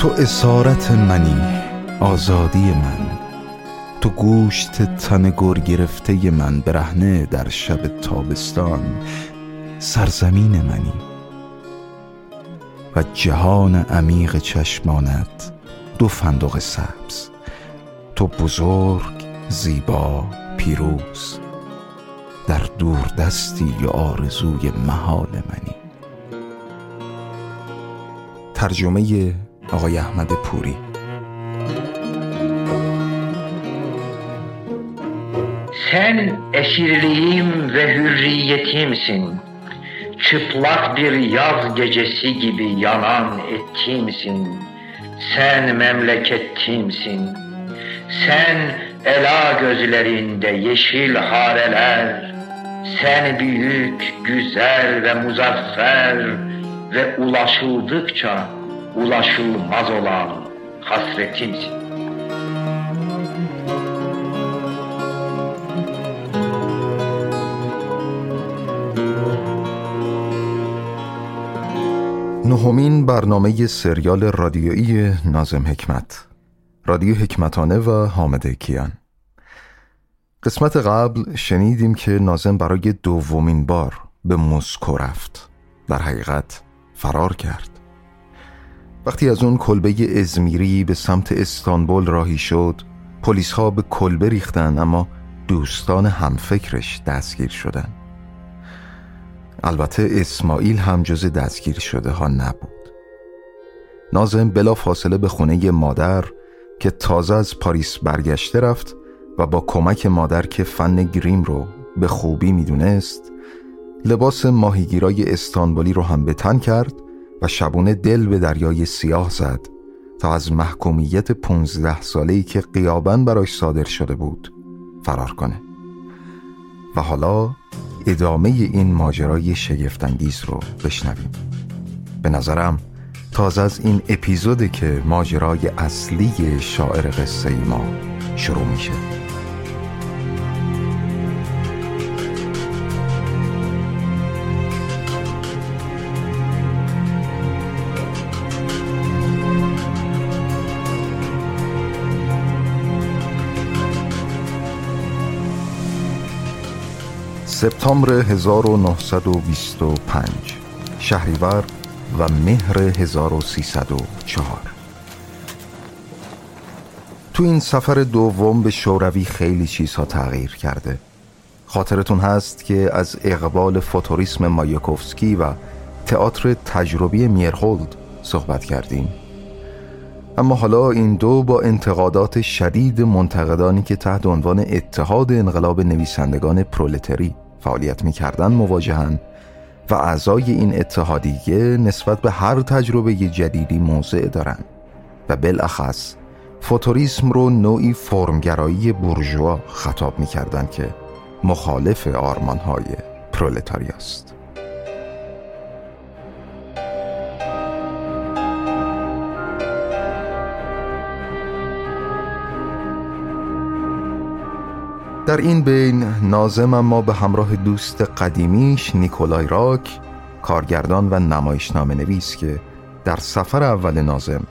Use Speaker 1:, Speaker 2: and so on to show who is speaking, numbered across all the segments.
Speaker 1: تو اسارت منی آزادی من. تو گوشت تن گر گرفته من برهنه در شب تابستان. سرزمین منی و جهان عمیق چشمانت دو فندق سبز. تو بزرگ زیبا پیروز. در دور دستی و آرزوی محال منی. ترجمه آقای احمد پوری
Speaker 2: Sen esirliğim ve hürriyetimsin. Çıplak bir yaz gecesi gibi yanan ettimsin. Sen memleketimsin. Sen ela gözlerinde yeşil hareler. Sen büyük, güzel ve muzaffer ve ulaşıldıkça ulaşılmaz olan hasretimsin.
Speaker 1: نهمین برنامه سریال رادیویی نازم حکمت. رادیو حکمتانه و حامد کیان. قسمت قبل شنیدیم که نازم برای دومین بار به مسکو رفت. در حقیقت فرار کرد. وقتی از اون کلبه ازمیری به سمت استانبول راهی شد پلیس ها به کلبه ریختن اما دوستان همفکرش دستگیر شدن. البته اسماعیل هم جز دستگیر شده ها نبود. نازم بلا فاصله به خونه مادر که تازه از پاریس برگشته رفت و با کمک مادر که فن گریم رو به خوبی می‌دونست لباس ماهیگیرای استانبولی رو هم به تن کرد و شبونه دل به دریای سیاه زد تا از محکومیت پونزده ساله‌ای که قیابن براش صادر شده بود فرار کنه. و حالا ادامه این ماجرای شگفتانگیز رو بشنویم. به نظرم تازه از این اپیزوده که ماجرای اصلی شاعر قصه ما شروع میشه. سپتامبر 1925 شهریور و مهر 1304 تو این سفر دوم به شوروی خیلی چیزها تغییر کرده. خاطرتون هست که از اقبال فوتوریسم مایاکوفسکی و تئاتر تجربی میرهولد صحبت کردیم. اما حالا این دو با انتقادات شدید منتقدانی که تحت عنوان اتحاد انقلاب نویسندگان پرولتری فعالیت می‌کردن مواجهن و اعضای این اتحادیه نسبت به هر تجربه جدیدی موضع دارن و بالاخص فوتوریسم رو نوعی فرمگرایی بورژوا خطاب می‌کردن که مخالف آرمانهای پرولتاری در این بین نازم اما به همراه دوست قدیمیش نیکولای راک کارگردان و نمایشنامه نویس که در سفر اول نازم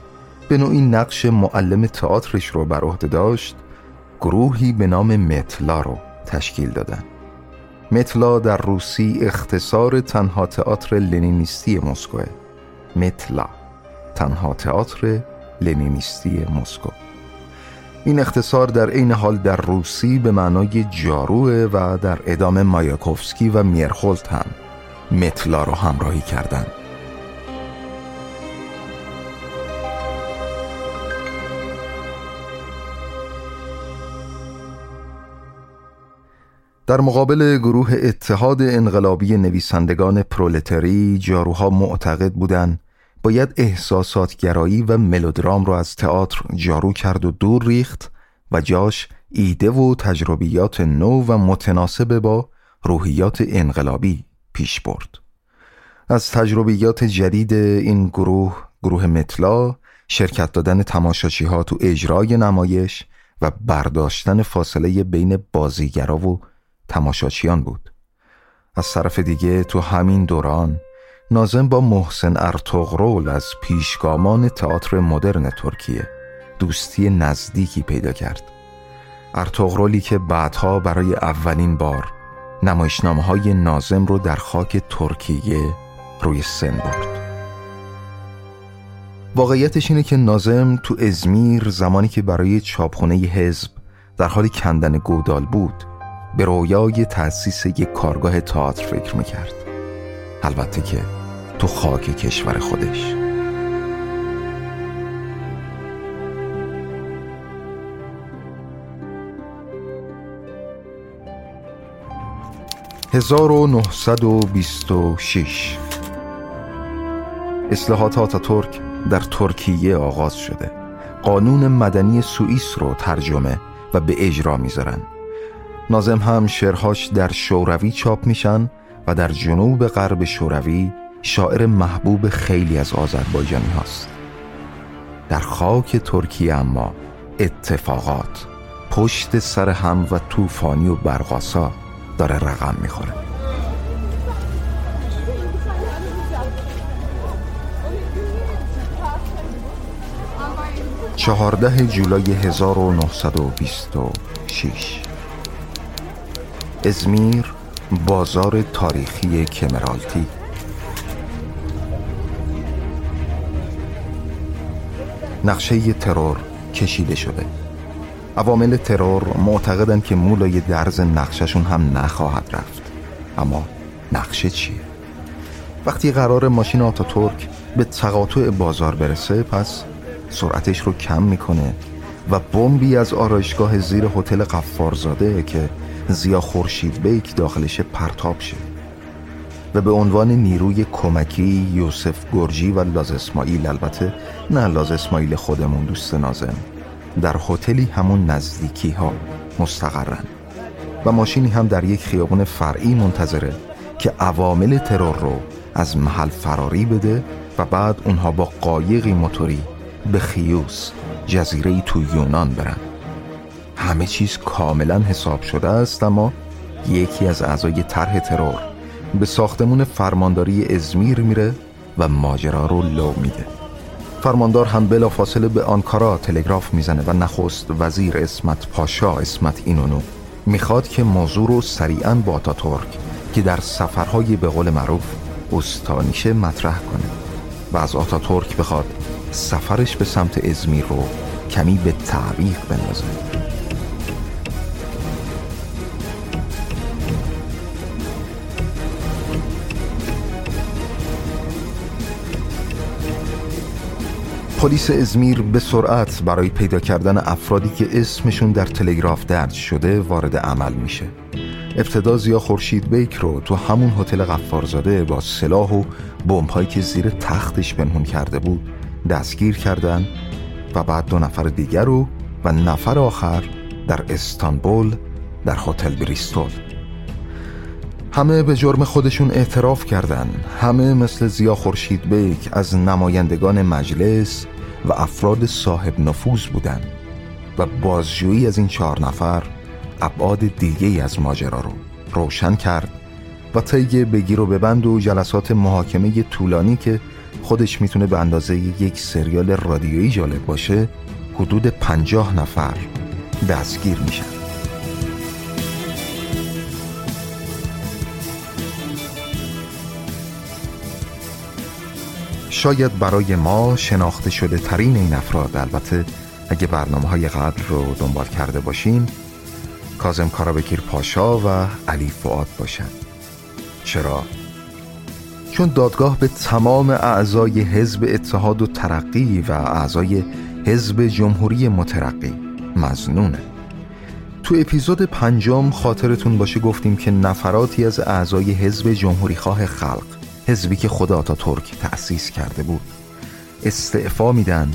Speaker 1: به نوعی نقش معلم تئاترش رو بر عهده داشت گروهی به نام متلا رو تشکیل دادن. متلا در روسی اختصار تنها تئاتر لنینیستی مسکو متلا تنها تئاتر لنینیستی مسکو. این اختصار در عین حال در روسی به معنای جاروه و در ادامه مایاکوفسکی و میرخولت هم متلا رو همراهی کردند. در مقابل گروه اتحاد انقلابی نویسندگان پرولتری جاروها معتقد بودند باید احساسات گرایی و ملودرام رو از تئاتر جارو کرد و دور ریخت و جاش ایده و تجربیات نو و متناسب با روحیات انقلابی پیش برد. از تجربیات جدید این گروه گروه متلا شرکت دادن تماشاچی ها تو اجرای نمایش و برداشتن فاصله بین بازیگرا و تماشاچیان بود. از طرف دیگه تو همین دوران نازم با محسن ارتغرول از پیشگامان تئاتر مدرن ترکیه دوستی نزدیکی پیدا کرد. ارتغرولی که بعدها برای اولین بار نمایشنامه های نازم رو در خاک ترکیه روی سن برد. واقعیتش اینه که نازم تو ازمیر زمانی که برای چاپخونه حزب در حال کندن گودال بود به رویای تأسیس یک کارگاه تئاتر فکر می‌کرد. البته که تو خاک کشور خودش. 1926 اصلاحات آتاتورک در ترکیه آغاز شده. قانون مدنی سوئیس رو ترجمه و به اجرا می‌ذارن. نازم هم شعرهاش در شوروی چاپ میشن و در جنوب غرب شوروی شاعر محبوب خیلی از آذربایجانی هاست. در خاک ترکیه اما اتفاقات پشت سر هم و طوفانی و برقاسا داره رقم می‌خوره. چهارده جولای 1926 ازمیر بازار تاریخی کمرالتی نقشه ترور کشیده شده. عوامل ترور معتقدن که مولای درز نقششون هم نخواهد رفت. اما نقشه چیه؟ وقتی قرار ماشین آتاتورک به تقاطع بازار برسه پس سرعتش رو کم می‌کنه و بمبی از آرایشگاه زیر هتل قفارزاده که زیا خورشید بیک داخلش پرتاب شه. و به عنوان نیروی کمکی یوسف گرجی و لاز اسماعیل البته نه لاز اسماعیل خودمون دوست نازم. در هتلی همون نزدیکی ها مستقرن. و ماشینی هم در یک خیابون فرعی منتظره که عوامل ترور رو از محل فراری بده و بعد اونها با قایقی موتوری به خیوس جزیره تو یونان برن. همه چیز کاملا حساب شده است اما یکی از اعضای طرح ترور به ساختمون فرمانداری ازمیر میره و ماجرا رو لو میده. فرماندار هم بلا فاصله به آنکارا تلگراف می‌زنه و نخست وزیر اسمت پاشا اسمت اینونو می‌خواد که موضوع رو سریعا با آتاتورک که در سفرهای به قول معروف استانیشه مطرح کنه. و از آتاتورک بخواد سفرش به سمت ازمیر رو کمی به تعویق بندازه. پلیس ازمیر به سرعت برای پیدا کردن افرادی که اسمشون در تلگراف درج شده وارد عمل میشه. ابتدا زیا خورشید بیک رو تو همون هتل غفارزاده با سلاح و بمب‌هایی که زیر تختش پنهون کرده بود دستگیر کردن و بعد دو نفر دیگر رو و نفر آخر در استانبول در هتل بریستول. همه به جرم خودشون اعتراف کردن. همه مثل زیا خورشید بیک از نمایندگان مجلس و افراد صاحب نفوذ بودند و بازجویی از این چهار نفر ابعاد دیگه از ماجرا رو روشن کرد و طی بگیر و ببند و جلسات محاکمه طولانی که خودش می‌تونه به اندازه یک سریال رادیویی جالب باشه حدود پنجاه نفر دستگیر میشن. شاید برای ما شناخته شده ترین این افراد. البته اگه برنامه های قبل رو دنبال کرده باشیم کازم کارابکیر پاشا و علی فعاد باشن. چرا؟ چون دادگاه به تمام اعضای حزب اتحاد و ترقی و اعضای حزب جمهوری مترقی مزنونه تو اپیزود پنجم خاطرتون باشه گفتیم که نفراتی از اعضای حزب جمهوری خواه خلق حزبی که خدا تا ترک تأسیس کرده بود. استعفا میدن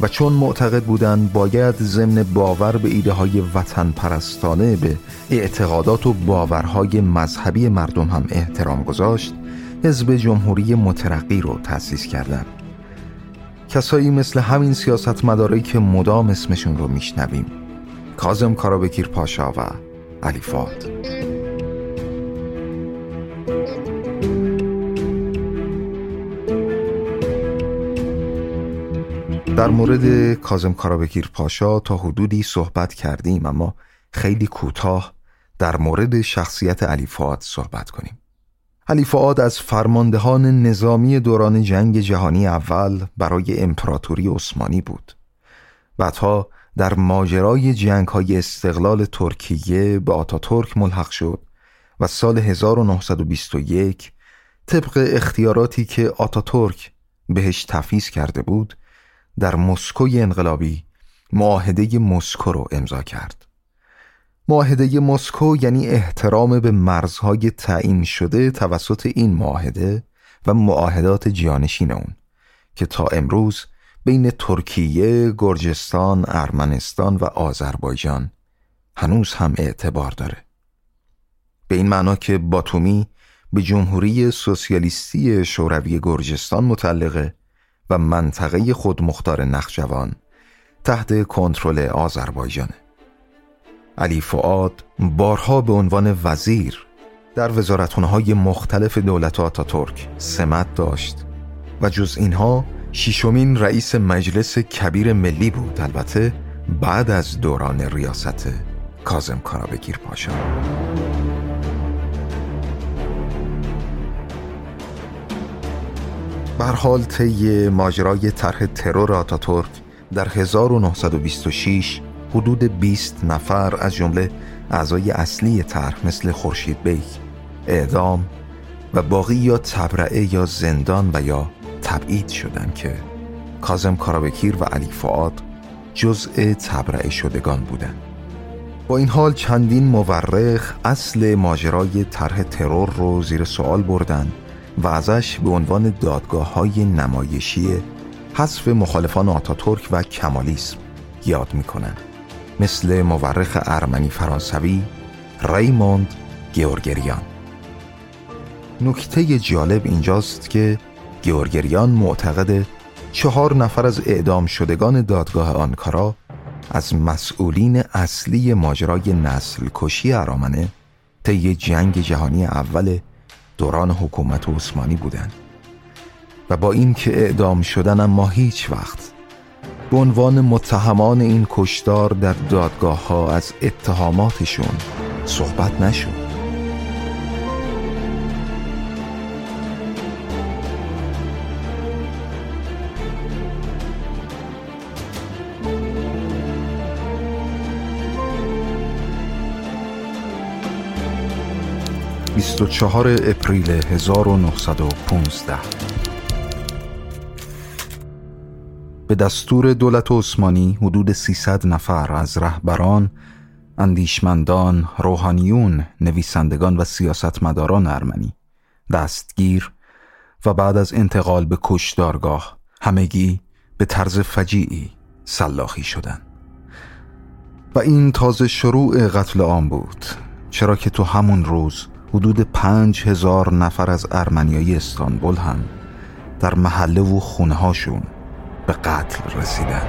Speaker 1: و چون معتقد بودن باید ضمن باور به ایده های وطن پرستانه به اعتقادات و باورهای مذهبی مردم هم احترام گذاشت حزب جمهوری مترقی رو تأسیس کردن. کسایی مثل همین سیاست مداری که مدام اسمشون رو میشنویم. کازم کارابکیر پاشا و علی در مورد کازم کارابکیر پاشا تا حدودی صحبت کردیم اما خیلی کوتاه در مورد شخصیت علی فعاد صحبت کنیم. علی فعاد از فرماندهان نظامی دوران جنگ جهانی اول برای امپراتوری عثمانی بود بعدها در ماجرای جنگ های استقلال ترکیه به آتاتورک ملحق شد و سال 1921 طبق اختیاراتی که آتاتورک بهش تفیز کرده بود در مسکوی انقلابی معاهده مسکو رو امضا کرد. معاهده مسکو یعنی احترام به مرزهای تعیین شده توسط این معاهده و معاهدات جانشین اون که تا امروز بین ترکیه، گرجستان، ارمنستان و آذربایجان هنوز هم اعتبار داره. به این معنا که باتومی به جمهوری سوسیالیستی شوروی گرجستان متعلقه و منطقه خودمختار نخجوان تحت کنترل آذربایجانه علی فعاد بارها به عنوان وزیر در وزارتخانه‌های مختلف دولت آتاتورک سمت داشت و جز اینها شیشمین رئیس مجلس کبیر ملی بود البته بعد از دوران ریاست کازم کارابگیر پاشا بر حال طی ماجرای طرح ترور آتاتورک در 1926 حدود 20 نفر از جمله اعضای اصلی طرح مثل خورشید بیک اعدام و باقی یا تبرعه یا زندان و یا تبعید شدن که کازم کارابکیر و علی فعاد جزء تبرعه شدگان بودند. با این حال چندین مورخ اصل ماجرای طرح ترور رو زیر سوال بردن و ازش به عنوان دادگاه های نمایشی حذف مخالفان آتاتورک و کمالیسم یاد می‌کنن مثل مورخ ارمنی فرانسوی ریموند گیورگریان. نکته جالب اینجاست که گیورگریان معتقد چهار نفر از اعدام شدگان دادگاه آنکارا از مسئولین اصلی ماجرای نسل کشی ارامنه طی جنگ جهانی اول دوران حکومت عثمانی بودند و با این که اعدام شدن اما هیچ وقت به عنوان متهمان این کشدار در دادگاه ها از اتهاماتشون صحبت نشد. 24 اپریل 1915 به دستور دولت عثمانی حدود 300 نفر از رهبران، اندیشمندان، روحانیون، نویسندگان و سیاستمداران ارمنی دستگیر و بعد از انتقال به کشدارگاه همگی به طرز فجیعی سلاخی شدند. و این تازه شروع قتل عام بود چرا که تو همون روز حدود پنج هزار نفر از ارمنیای استانبول هم در محله و خونه هاشون به قتل رسیدن.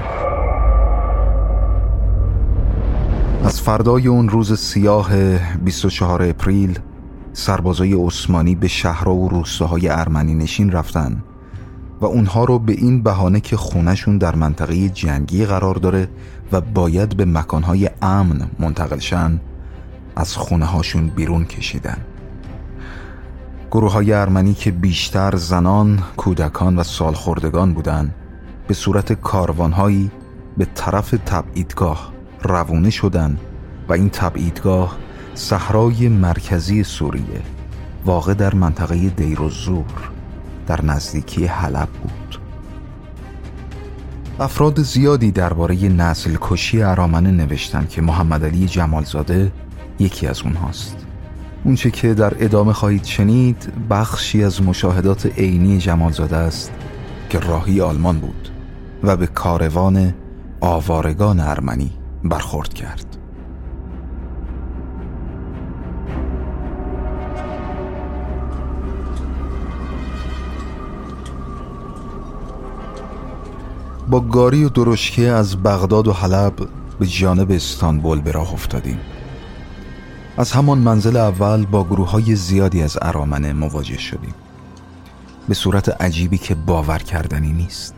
Speaker 1: از فردای اون روز سیاه 24 اپریل سربازای عثمانی به شهرها و روستاهای ارمنی نشین رفتن و اونها رو به این بهانه که خونشون در منطقه جنگی قرار داره و باید به مکانهای امن منتقل شن از خونه هاشون بیرون کشیدن. گروه های ارمنی که بیشتر زنان، کودکان و سالخوردگان بودند به صورت کاروانهایی به طرف تبعیدگاه روونه شدند و این تبعیدگاه صحرای مرکزی سوریه واقع در منطقه دیر و زور در نزدیکی حلب بود. افراد زیادی درباره نسل کشی ارامنه نوشتن که محمد علی جمالزاده یکی از اونهاست. اونچه که در ادامه خواهید شنید بخشی از مشاهدات عینی جمالزاده است که راهی آلمان بود و به کاروان آوارگان ارمنی برخورد کرد. با گاری و درشکه از بغداد و حلب به جانب استانبول به راه افتادیم. از همان منزل اول با گروه های زیادی از ارامنه مواجه شدیم. به صورت عجیبی که باور کردنی نیست.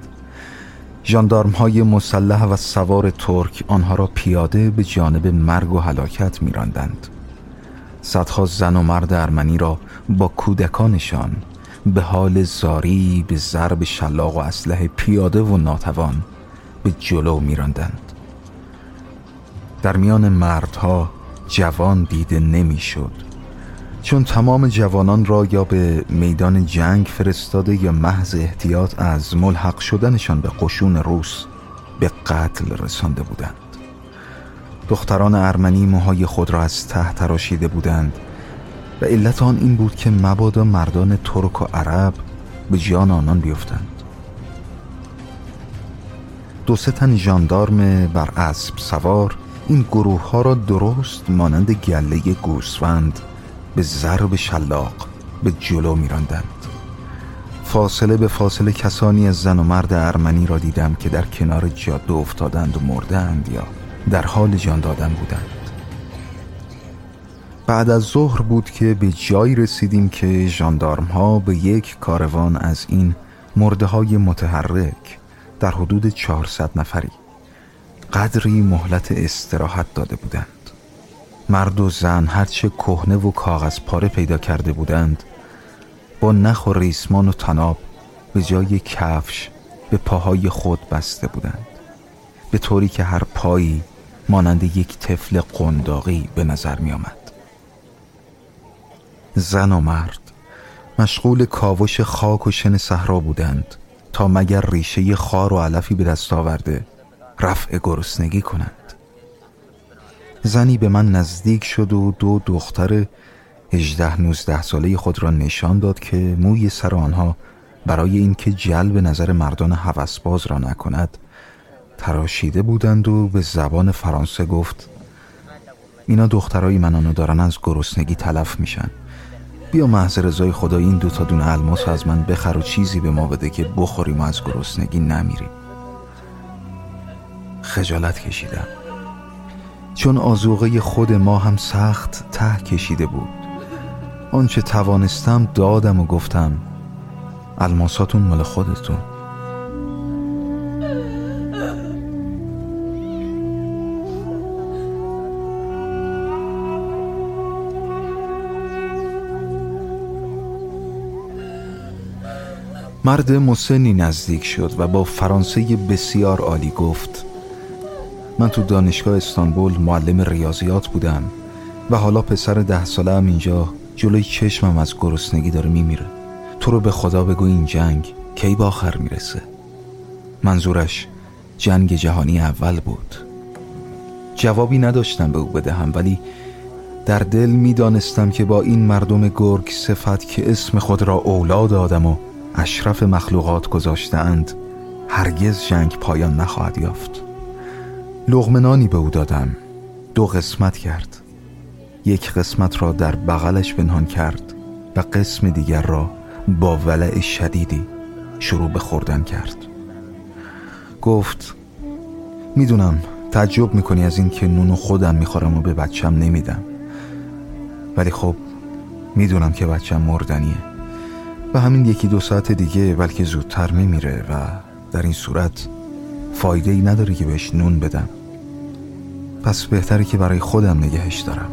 Speaker 1: جاندارم های مسلح و سوار ترک آنها را پیاده به جانب مرگ و هلاکت میراندند. صدها زن و مرد ارمنی را با کودکانشان به حال زاری به ضرب شلاق و اسلحه پیاده و ناتوان به جلو میراندند. در میان مردها جوان دیده نمی‌شد. چون تمام جوانان را یا به میدان جنگ فرستاده یا محض احتیاط از ملحق شدنشان به قشون روس به قتل رسانده بودند. دختران ارمنی موهای خود را از ته تراشیده بودند و علت آن این بود که مبادا مردان ترک و عرب به جان آنان بیفتند. دو سه تن ژاندارم بر اسب سوار این گروه ها را درست مانند گله گوسفند به ضرب شلاق به جلو میراندند. فاصله به فاصله کسانی از زن و مرد ارمنی را دیدم که در کنار جاده افتادند و مردند یا در حال جان دادن بودند. بعد از ظهر بود که به جایی رسیدیم که جاندارم ها به یک کاروان از این مرده های متحرک در حدود 400 نفری قدری مهلت استراحت داده بودند مرد و زن هرچه کهنه و کاغذ پاره پیدا کرده بودند با نخ و ریسمان و تناب به جای کفش به پاهای خود بسته بودند به طوری که هر پایی مانند یک طفل قنداقی به نظر می آمد. زن و مرد مشغول کاوش خاک و شن صحرا بودند تا مگر ریشه خار و علفی به دست آورده رفع گرسنگی کنند. زنی به من نزدیک شد و دو دختر هجده نوزده ساله خود را نشان داد که موی سر آنها برای اینکه جلب نظر مردان هوسباز را نکند تراشیده بودند و به زبان فرانسه گفت اینا دخترای منانو دارن از گرسنگی تلف میشن. بیا محض رضای خدا این دوتا دون الماس از من بخر و چیزی به ما بده که بخوریم و از گرسنگی نمیریم. خجالت کشیدم. چون آزوغه خود ما هم سخت ته کشیده بود. آنچه توانستم دادم و گفتم الماساتون مال خودتون. مرد مسنی نزدیک شد و با فرانسه بسیار عالی گفت من تو دانشگاه استانبول معلم ریاضیات بودم و حالا پسر ده ساله هم اینجا جلوی چشمم از گرسنگی داره میمیره. تو رو به خدا بگو این جنگ کی با آخر می‌رسه؟ منظورش جنگ جهانی اول بود. جوابی نداشتم به او بدهم ولی در دل می‌دانستم که با این مردم گرگ صفت که اسم خود را اولاد آدم و اشرف مخلوقات گذاشتهاند هرگز جنگ پایان نخواهد یافت. لغمنانی به او دادم. دو قسمت کرد. یک قسمت را در بغلش پنهان کرد و قسم دیگر را با ولع شدیدی شروع به خوردن کرد. گفت می‌دونم تعجب می‌کنی از این که نونو خودم می‌خورم و به بچم نمیدم. ولی خب می‌دونم که بچم مردنیه. و همین یکی دو ساعت دیگه بلکه زودتر میمیره و در این صورت فایده ای نداره که بهش نون بدم. پس بهتره که برای خودم نگهش دارم.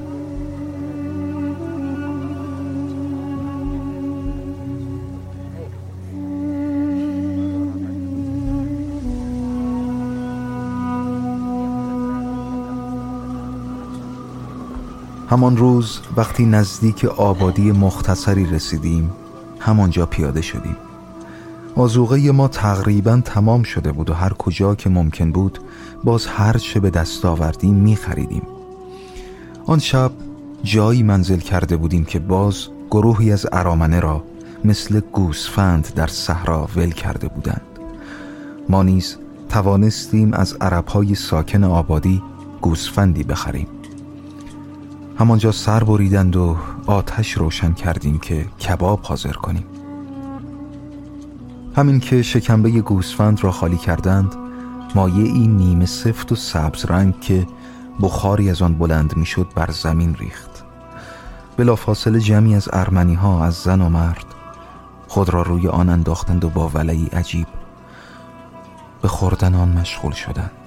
Speaker 1: همان روز وقتی نزدیک آبادی مختصری رسیدیم همانجا پیاده شدیم. آزوغه ما تقریبا تمام شده بود و هر کجا که ممکن بود باز هر چه به دست آوردیم می خریدیم. آن شب جایی منزل کرده بودیم که باز گروهی از ارامنه را مثل گوسفند در صحرا ول کرده بودند. ما نیز توانستیم از عربهای ساکن آبادی گوسفندی بخریم. همانجا سر بریدند و آتش روشن کردیم که کباب حاضر کنیم. همین که شکمبه گوسفند را خالی کردند مایه این نیمه سفت و سبز رنگ که بخاری از آن بلند می‌شد بر زمین ریخت. بلافاصله جمعی از ارمنی ها از زن و مرد خود را روی آن انداختند و با ولعی عجیب به خوردن آن مشغول شدند.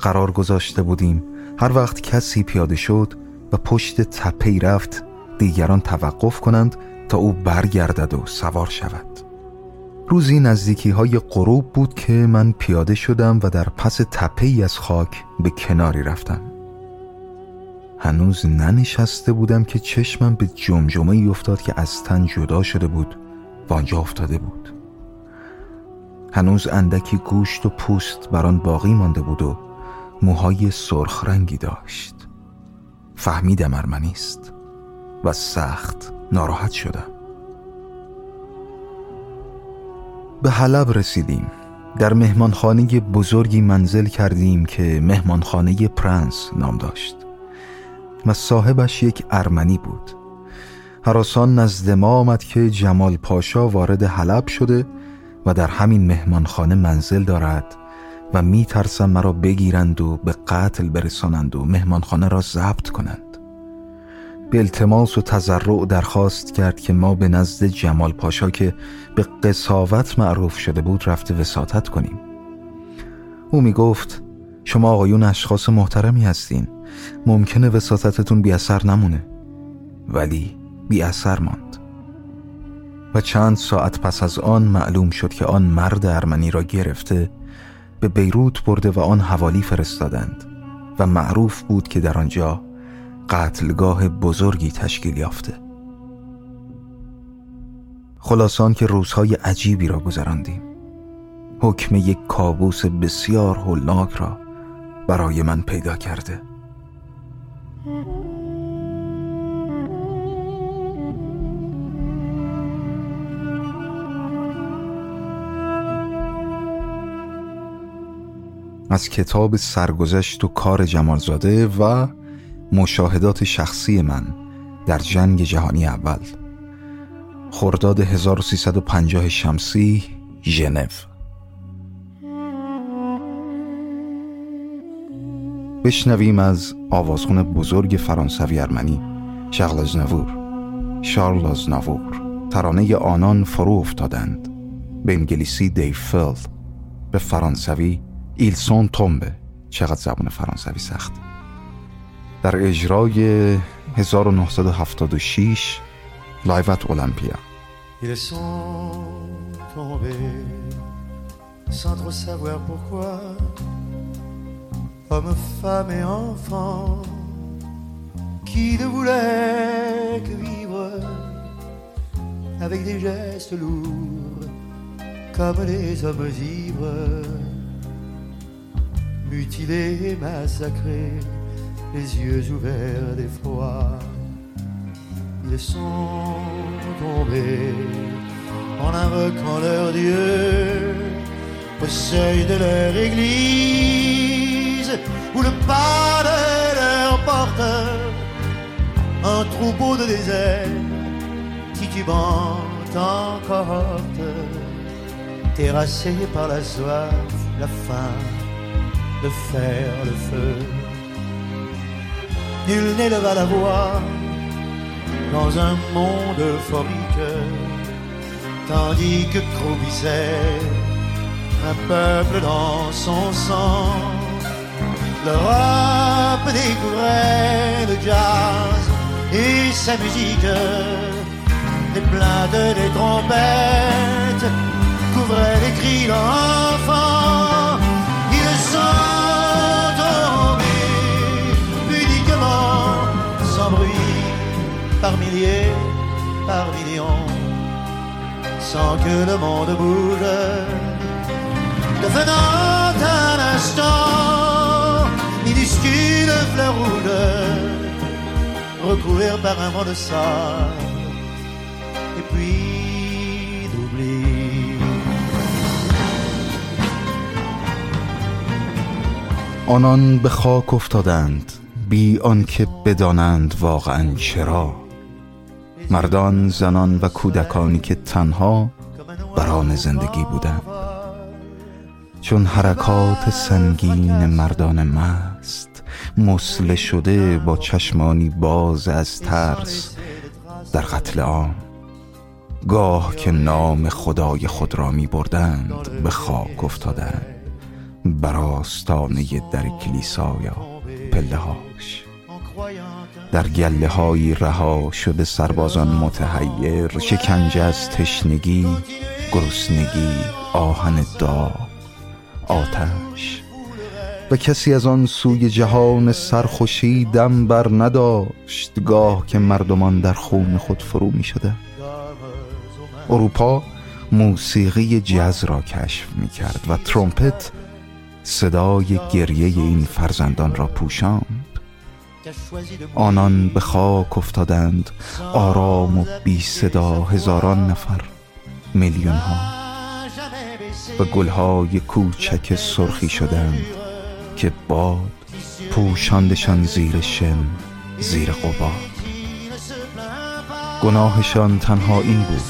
Speaker 1: قرار گذاشته بودیم. هر وقت کسی پیاده شد و پشت تپهی رفت دیگران توقف کنند تا او برگردد و سوار شود. روزی نزدیکی های غروب بود که من پیاده شدم و در پس تپهی از خاک به کناری رفتم. هنوز ننشسته بودم که چشمم به جمجمه ای افتاد که از تن جدا شده بود و آنجا افتاده بود. هنوز اندکی گوشت و پوست بر آن باقی مانده بود و موهای سرخ رنگی داشت. فهمیدم ارمنی است و سخت ناراحت شدم. به حلب رسیدیم. در مهمانخانه بزرگی منزل کردیم که مهمانخانه پرنس نام داشت. و صاحبش یک ارمنی بود. حراسان نزد ما آمد که جمال پاشا وارد حلب شده و در همین مهمانخانه منزل دارد و می ترسم مرا بگیرند و به قتل برسانند و مهمانخانه را ضبط کنند. به التماس و تضرع درخواست کرد که ما به نزد جمال پاشا که به قصاوت معروف شده بود رفته وساطت کنیم. او می گفت شما آقایون اشخاص محترمی هستین. ممکنه وساطتتون بی اثر نمونه. ولی بی اثر ماند. و چند ساعت پس از آن معلوم شد که آن مرد ارمنی را گرفته به بیروت برده و آن حوالی فرستادند و معروف بود که در آنجا قتلگاه بزرگی تشکیل یافته. خلاصان که روزهای عجیبی را گذراندیم. حکم یک کابوس بسیار هولناک را برای من پیدا کرده. از کتاب سرگذشت و کار جمالزاده و مشاهدات شخصی من در جنگ جهانی اول. خرداد 1350 شمسی ژنو. بشنویم از آوازخون بزرگ فرانسوی ارمنی شغل نوور. شارل نوور. ترانه آنان فرو افتادند. به انگلیسی دی فل به فرانسوی ایلسون تومبه چقدر زبان فرانسوی سخت در اجرای 1976 لایوت اولمپیا
Speaker 3: Ils sont tombés sans trop savoir pourquoi, hommes, femmes et enfants, qui ne voulaient que vivre avec des gestes lourds comme les hommes ivres, mutilés et massacrés les yeux ouverts d'effroi. Ils sont tombés en invoquant leur Dieu au seuil de leur église ou le pas de leur porte, un troupeau de désert titubant en cohorte, terrassé par la soif, la faim de faire le feu nul n'éleva la voix dans un monde euphorique, tandis que croupissait un peuple dans son sang. L'Europe découvrait le jazz et sa musique, les plaintes des trompettes couvraient les cris d'enfants. Par milliers, par millions, sans que le monde bouge, devenant un instant minuscule fleur rouge, recouvert par un vent de sable, et puis d'oubli.
Speaker 1: آنان به خاک افتادند بی آنکه بدانند واقعا چرا مردان زنان و کودکانی که تنها بران زندگی بودند. چون حرکات سنگین مردان مست مسله شده با چشمانی باز از ترس در قتل عام. گاه که نام خدای خود را می بردند به خاک افتادند. بر آستانه در کلیسا یا پله هاش. در گله های رها شده سربازان متحیر شکنجه از تشنگی گرسنگی آهن دا آتش. و کسی از آن سوی جهان سرخوشی دم بر نداشت گاه که مردمان در خون خود فرو می شده اروپا موسیقی جز را کشف می کرد و ترومپت صدای گریه این فرزندان را پوشاند. آنان به خاک افتادند. آرام و بی صدا هزاران نفر میلیون ها و گلهای کوچک سرخی شدند که باد پوشاندشان زیر شن زیر قبار گناهشان تنها این بود.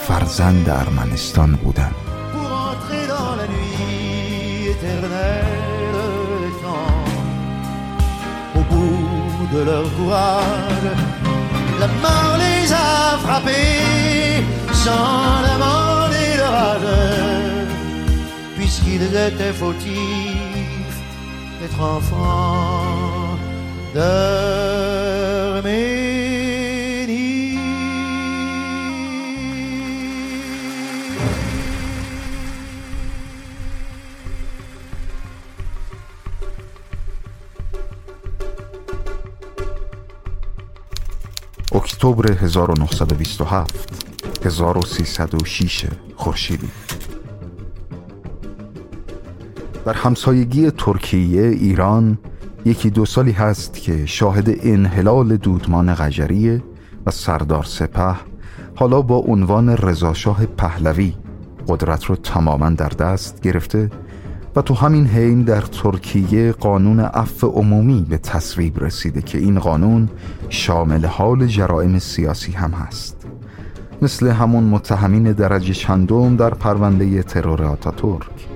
Speaker 1: فرزند ارمنستان بودند.
Speaker 3: De leur courage. La mort les a frappés sans demander de rage, puisqu'ils étaient fautifs d'être enfants d'Arménie.
Speaker 1: اکتبر 1927 1306 خورشیدی. در همسایگی ترکیه ایران یکی دو سالی هست که شاهد انحلال دودمان غجریه و سردار سپه حالا با عنوان رضاشاه پهلوی قدرت رو تماما در دست گرفته و تو همین حین در ترکیه قانون عفو عمومی به تصویب رسیده که این قانون شامل حال جرائم سیاسی هم هست. مثل همون متهمین درجه چندم در پرونده ترور آتاتورک.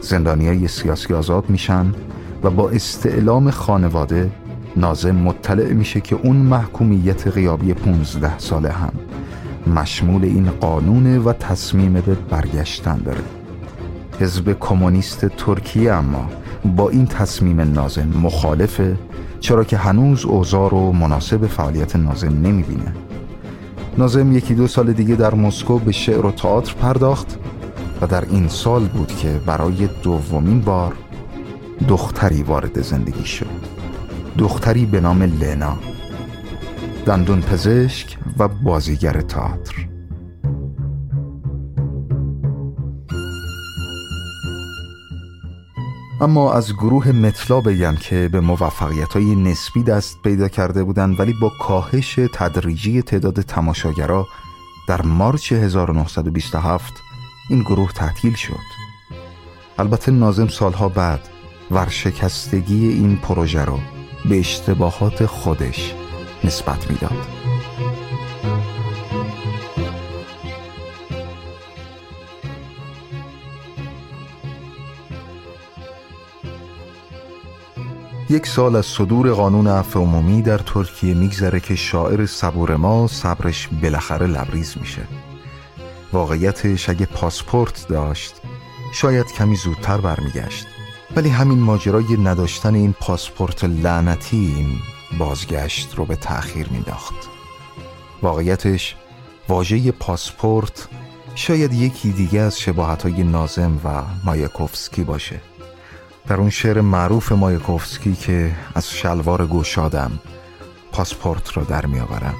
Speaker 1: زندانیای سیاسی آزاد میشن و با استعلام خانواده نازم مطلع میشه که اون محکومیت غیابی 15 ساله هم مشمول این قانونه و تصمیم به برگشتن داره. حزب کمونیست ترکیه اما با این تصمیم نازم مخالفه چرا که هنوز اوضاع رو مناسب فعالیت نازم نمی‌بینه. نازم یکی دو سال دیگه در مسکو به شعر و تئاتر پرداخت و در این سال بود که برای دومین بار دختری وارد زندگی شد. دختری به نام لنا دندون پزشک و بازیگر تئاتر. اما از گروه متلا بگم که به موفقیت های نسبی دست پیدا کرده بودند ولی با کاهش تدریجی تعداد تماشاگرها در مارچ 1927 این گروه تعطیل شد البته نازم سالها بعد ورشکستگی این پروژه را به اشتباهات خودش نسبت می‌داد. یک سال از صدور قانون عفو عمومی در ترکیه میگذره که شاعر صبور ما صبرش بالاخره لبریز میشه. واقعیتش اگه پاسپورت داشت. شاید کمی زودتر برمیگشت. ولی همین ماجرای نداشتن این پاسپورت لعنتی این بازگشت رو به تأخیر مینداخت واقعیتش واژه پاسپورت شاید یکی دیگه از شباهت های نازم و مایکوفسکی باشه. در اون شعر معروف مایکوفسکی که از شلوار گوشادم پاسپورت را در میآورم.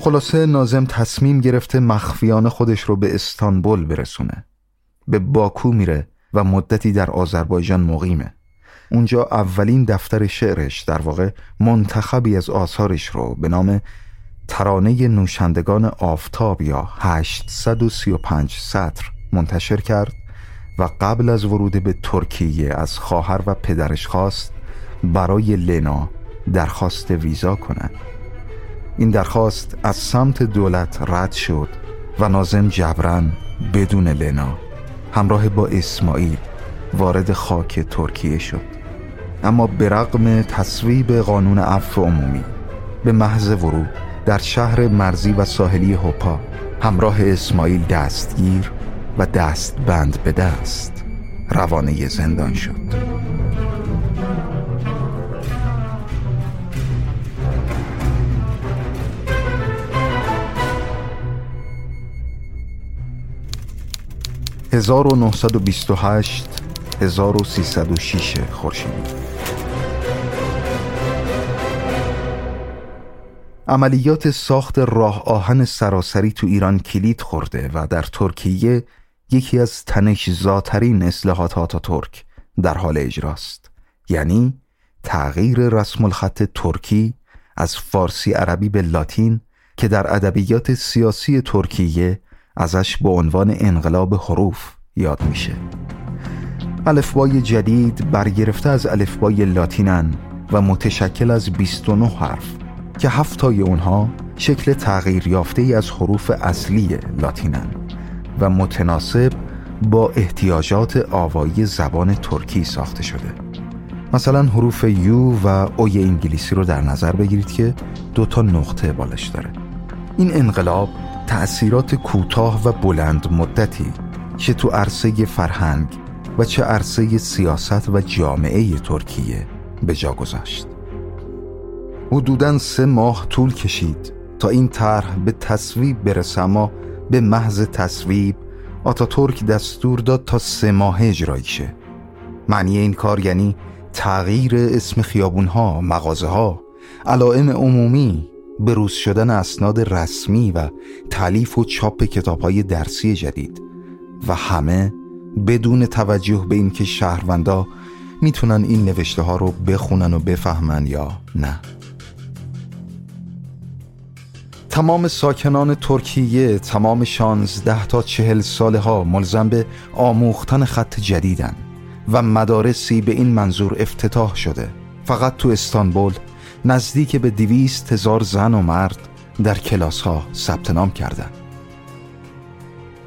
Speaker 1: خلاصه نازم تصمیم گرفته مخفیانه خودش رو به استانبول برسونه. به باکو میره و مدتی در آذربایجان مقیمه. اونجا اولین دفتر شعرش در واقع منتخبی از آثارش رو به نام ترانه نوشندگان آفتاب یا 835 سطر منتشر کرد. و قبل از ورود به ترکیه از خواهر و پدرش خواست برای لنا درخواست ویزا کنند. این درخواست از سمت دولت رد شد و نازم جبران بدون لنا همراه با اسماعیل وارد خاک ترکیه شد. اما به رغم تصویب قانون عفو عمومی به محض ورود در شهر مرزی و ساحلی هوپا همراه اسماعیل دستگیر و دست بند به دست روانه زندان شد. ...1928 1306 خورشیدی. عملیات ساخت راه آهن سراسری تو ایران کلید خورده و در ترکیه یکی از تنش زاترین اصلاحات ترک در حال اجراست. یعنی تغییر رسم الخط ترکی از فارسی عربی به لاتین که در ادبیات سیاسی ترکیه ازش به عنوان انقلاب حروف یاد میشه. الفبای جدید برگرفته از الفبای لاتینن و متشکل از 29 حرف که هفتای اونها شکل تغییر یافته ای از حروف اصلی لاتینن. و متناسب با احتیاجات آوایی زبان ترکی ساخته شده. مثلا حروف یو و اوی انگلیسی رو در نظر بگیرید که دو تا نقطه بالش داره. این انقلاب تأثیرات کوتاه و بلند مدتی چه تو عرصه فرهنگ و چه عرصه سیاست و جامعه ترکیه به جا گذاشت. حدودا سه ماه طول کشید تا این طرح به تصویب برسه. اما به محض تصویب آتاتورک دستور داد تا سه ماه اجرایی شه. معنی این کار یعنی تغییر اسم خیابونها، مغازه ها، علائم عمومی بروز شدن اسناد رسمی و تعلیف و چاپ کتاب های درسی جدید. و همه بدون توجه به اینکه شهروندا می‌تونن این نوشته ها رو بخونن و بفهمن یا نه. تمام ساکنان ترکیه تمام شانزده تا چهل ساله ها ملزم به آموختن خط جدیدن و مدارسی به این منظور افتتاح شده فقط تو استانبول نزدیک به دویست هزار زن و مرد در کلاس ها ثبت نام کردند.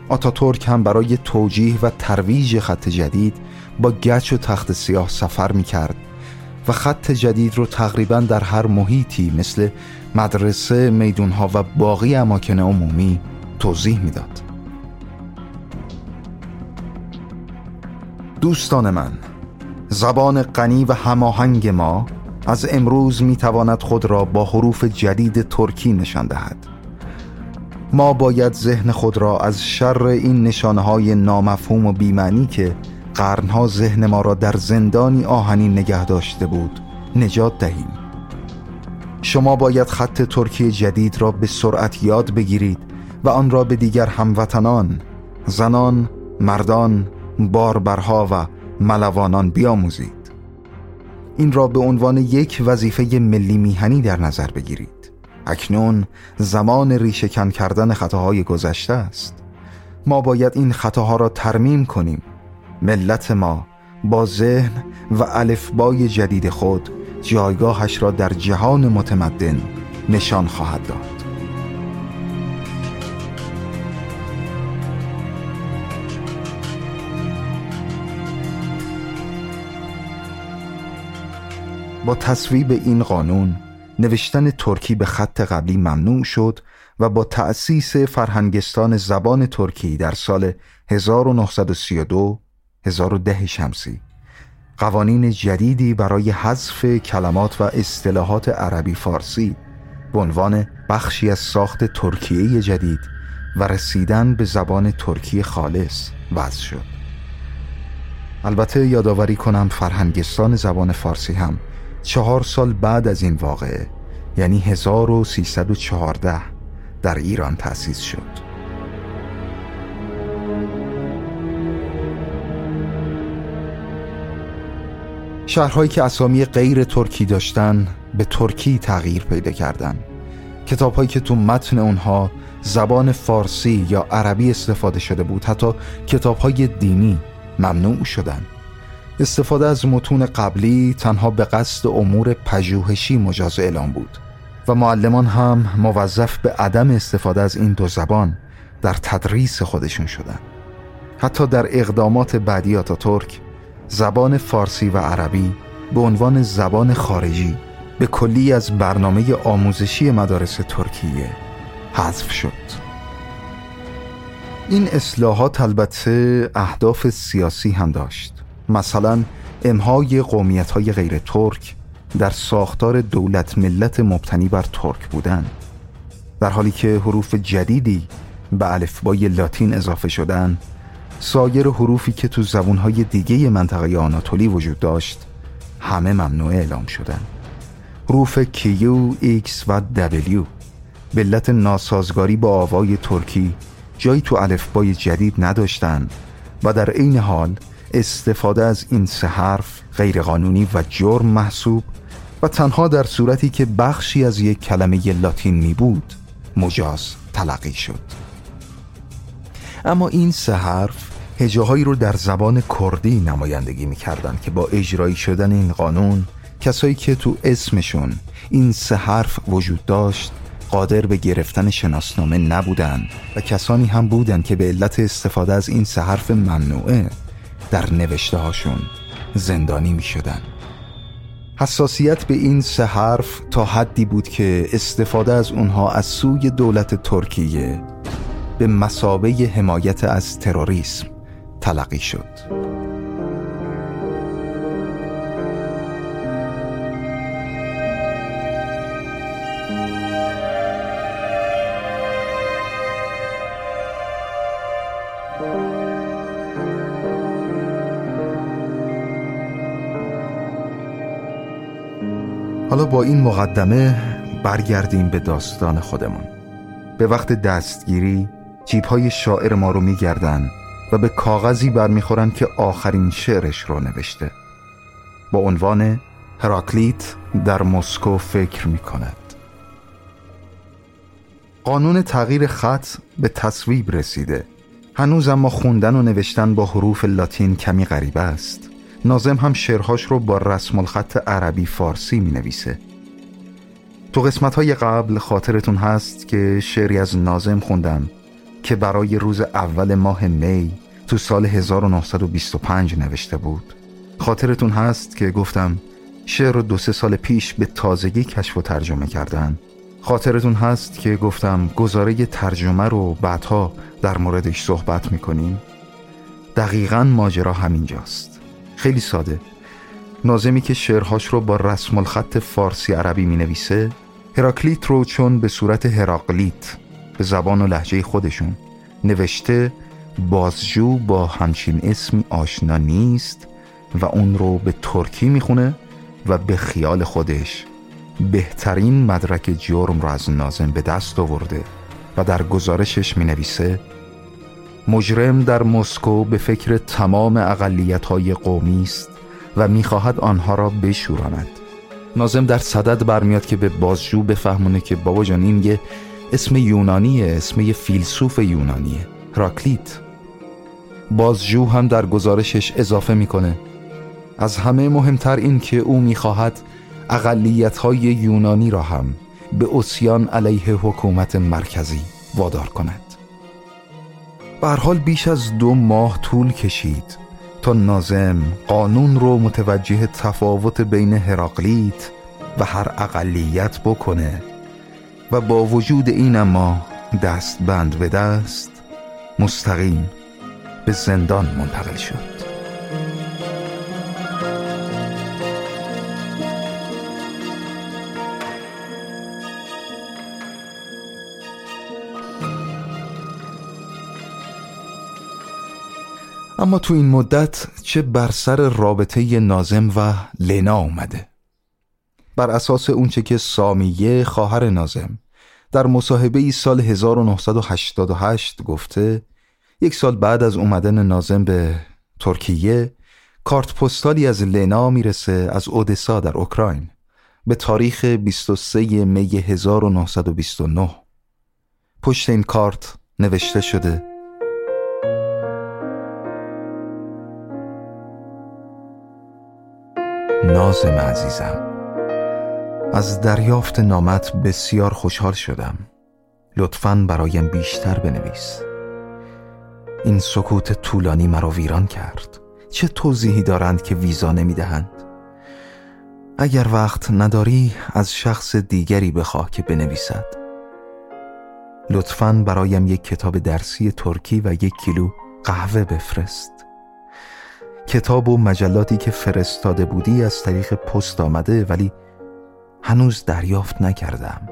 Speaker 1: آتاتورک هم برای توجیه و ترویج خط جدید با گچ و تخت سیاه سفر می کرد و خط جدید رو تقریبا در هر محیطی مثل مدرسه، میدونها و باقی اماکن عمومی توضیح می‌داد. دوستان من زبان غنی و هماهنگ ما از امروز می‌تواند خود را با حروف جدید ترکی نشان دهد ما باید ذهن خود را از شر این نشانه های نامفهوم و بیمعنی که قرنها ذهن ما را در زندانی آهنی نگه داشته بود نجات دهیم. شما باید خط ترکی جدید را به سرعت یاد بگیرید و آن را به دیگر هموطنان زنان، مردان، باربرها و ملوانان بیاموزید. این را به عنوان یک وظیفه ملی میهنی در نظر بگیرید. اکنون زمان ریشهکن کردن خطاهای گذشته است. ما باید این خطاها را ترمیم کنیم ملت ما با ذهن و الفبای جدید خود جایگاهش را در جهان متمدن نشان خواهد داد. با تصویب این قانون نوشتن ترکی به خط قبلی ممنوع شد و با تأسیس فرهنگستان زبان ترکی در سال 1932 1010 شمسی. قوانین جدیدی برای حذف کلمات و اصطلاحات عربی فارسی به عنوان بخشی از ساخت ترکیه جدید و رسیدن به زبان ترکی خالص وضع شد. البته یادآوری کنم فرهنگستان زبان فارسی هم چهار سال بعد از این واقعه یعنی 1314 در ایران تأسیس شد. شهرهایی که اسامی غیر ترکی داشتن به ترکی تغییر پیدا کردن. کتابهایی که تو متن اونها زبان فارسی یا عربی استفاده شده بود حتی کتابهای دینی ممنوع شدن. استفاده از متون قبلی تنها به قصد امور پژوهشی مجاز اعلام بود و معلمان هم موظف به عدم استفاده از این دو زبان در تدریس خودشون شدن. حتی در اقدامات بعدی ترک زبان فارسی و عربی به عنوان زبان خارجی به کلی از برنامه آموزشی مدارس ترکیه حذف شد. این اصلاحات البته اهداف سیاسی هم داشت. مثلا امهای قومیت های غیر ترک در ساختار دولت ملت مبتنی بر ترک بودن در حالی که حروف جدیدی به الفبای لاتین اضافه شدن سایر حروفی که تو زبونهای دیگه منطقه آناتولی وجود داشت همه ممنوع اعلام شدن. حروف Q، X و W به علت ناسازگاری با آوای ترکی جایی تو الفبای جدید نداشتن و در عین حال استفاده از این سه حرف غیرقانونی و جرم محسوب و تنها در صورتی که بخشی از یک کلمه لاتین می بود مجاز تلقی شد. اما این سه حرف هجاهایی رو در زبان کردی نمایندگی می کردن که با اجرایی شدن این قانون کسایی که تو اسمشون این سه حرف وجود داشت قادر به گرفتن شناسنامه نبودند و کسانی هم بودند که به علت استفاده از این سه حرف ممنوعه در نوشته هاشون زندانی می شدن. حساسیت به این سه حرف تا حدی بود که استفاده از اونها از سوی دولت ترکیه به مسابه حمایت از تروریسم تلقی شد. حالا با این مقدمه برگردیم به داستان خودمون به وقت دستگیری های شاعر ما رو میگردن و به کاغذی برمیخورن که آخرین شعرش رو نوشته. با عنوان هراکلیت در مسکو فکر می کند قانون تغییر خط به تصویب رسیده. هنوز اما خوندن و نوشتن با حروف لاتین کمی غریبه است. نازم هم شعرهاش رو با رسم الخط عربی فارسی می نویسه تو قسمت های قبل خاطرتون هست که شعری از نازم خوندم که برای روز اول ماه می تو سال 1925 نوشته بود. خاطرتون هست که گفتم شعر رو دو سه سال پیش به تازگی کشف و ترجمه کردن. خاطرتون هست که گفتم گزاره ترجمه رو بعدها در موردش صحبت می‌کنیم. دقیقا ماجرا همینجاست. خیلی ساده. نازمی که شعرهاش رو با رسم الخط فارسی عربی می نویسه هراکلیت رو چون به صورت هراقلیت به زبان و لحجه خودشون نوشته بازجو با همچین اسمی آشنا نیست و اون رو به ترکی می‌خونه و به خیال خودش بهترین مدرک جرم رو از نازم به دست آورده و در گزارشش می نویسه مجرم در مسکو به فکر تمام اقلیت های قومی است و می‌خواهد آنها را بشوراند. نازم در صدد برمیاد که به بازجو بفهمونه که بابا جان این یه اسم یونانیه اسم یه فیلسوف یونانیه. راکلیت بازجو هم در گزارشش اضافه می‌کنه. از همه مهمتر این که او می‌خواهد اقلیت های یونانی را هم به اسیان علیه حکومت مرکزی وادار کند. حال بیش از دو ماه طول کشید تا نازم قانون رو متوجه تفاوت بین هراقلیت و هر اقلیت بکنه و با وجود این اما دست بند به دست مستقیم به زندان منتقل شد. اما تو این مدت چه بر سر رابطه نازم و لینا اومده؟ بر اساس اونچه که سامیه خواهر نازم در مصاحبه ای سال 1988 گفته یک سال بعد از اومدن نازم به ترکیه کارت پستالی از لینا می‌رسه از اودسا در اوکراین به تاریخ 23 می 1929 پشت این کارت نوشته شده نازم عزیزم از دریافت نامت بسیار خوشحال شدم. لطفا برایم بیشتر بنویس. این سکوت طولانی مرا ویران کرد. چه توضیحی دارند که ویزا نمی‌دهند؟ اگر وقت نداری از شخص دیگری بخواه که بنویسد. لطفا برایم یک کتاب درسی ترکی و یک کیلو قهوه بفرست. کتاب و مجلاتی که فرستاده بودی از طریق پست آمده ولی هنوز دریافت نکردم.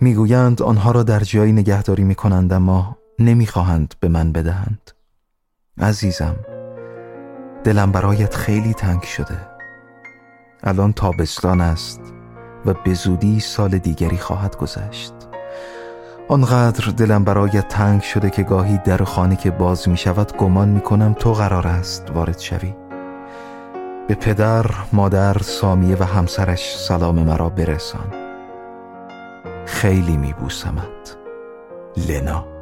Speaker 1: می‌گویند آنها را در جایی نگهداری می‌کنند اما نمی‌خواهند به من بدهند. عزیزم دلم برایت خیلی تنگ شده. الان تابستان است و به زودی سال دیگری خواهد گذشت. آنقدر دلم برایت تنگ شده که گاهی در خانه که باز می شود گمان می کنم تو قرار است وارد شوی. به پدر، مادر، سامیه و همسرش سلام مرا برسان. خیلی می بوسمت لنا.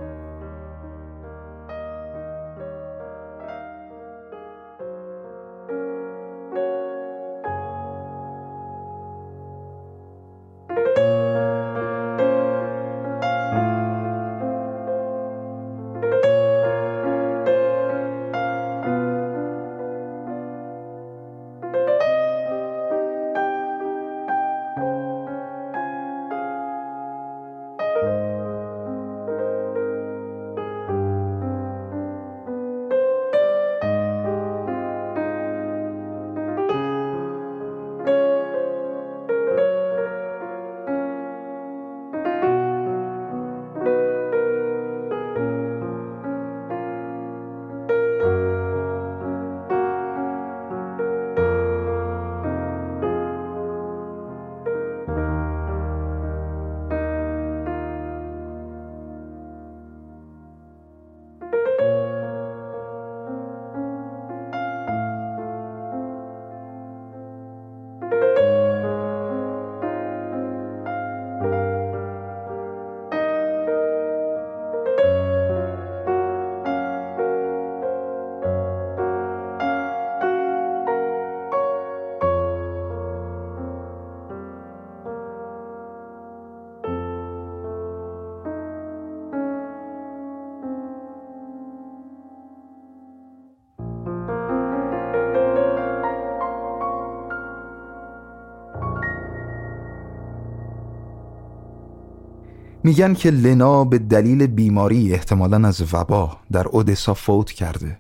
Speaker 1: میگن که لنا به دلیل بیماری احتمالا از وبا در اودسا فوت کرده.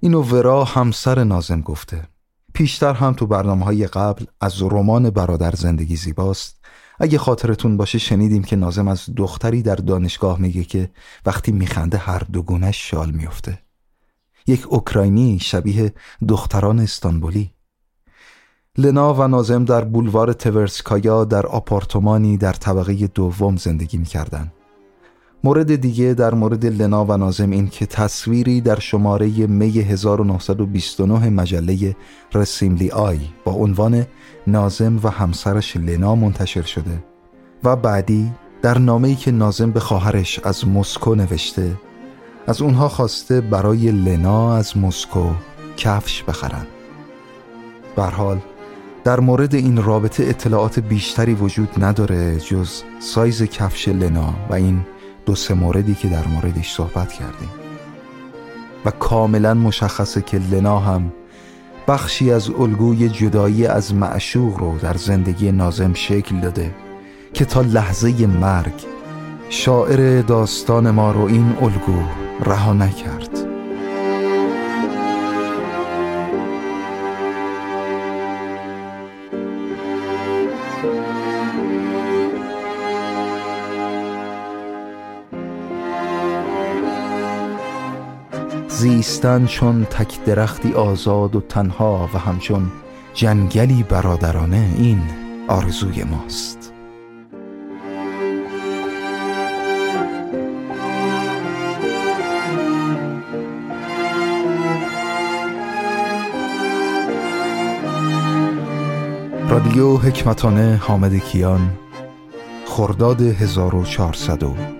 Speaker 1: اینو ورا همسر نازم گفته. پیشتر هم تو برنامه های قبل از رمان برادر زندگی زیباست. اگه خاطرتون باشه شنیدیم که نازم از دختری در دانشگاه میگه که وقتی میخنده هر دو گونش شال میفته یک اوکراینی شبیه دختران استانبولی. لنا و نازم در بولوار تورسکایا در آپارتمانی در طبقه دوم زندگی می‌کردند. مورد دیگه در مورد لنا و نازم این که تصویری در شماره می 1929 مجله رسیملی آی با عنوان نازم و همسرش لنا منتشر شده و بعدی در نامه‌ای که نازم به خواهرش از مسکو نوشته از اونها خواسته برای لنا از مسکو کفش بخرن. حال در مورد این رابطه اطلاعات بیشتری وجود نداره جز سایز کفش لنا و این دو سه موردی که در موردش صحبت کردیم. و کاملا مشخصه که لنا هم بخشی از الگوی جدایی از معشوق رو در زندگی نازم شکل داده که تا لحظه مرگ شاعر داستان ما رو این الگو رها نکرد. زیستن چون تک درختی آزاد و تنها و همچون جنگلی برادرانه این آرزوی ماست. رادیو حکمتانه حامد کیان خرداد 1400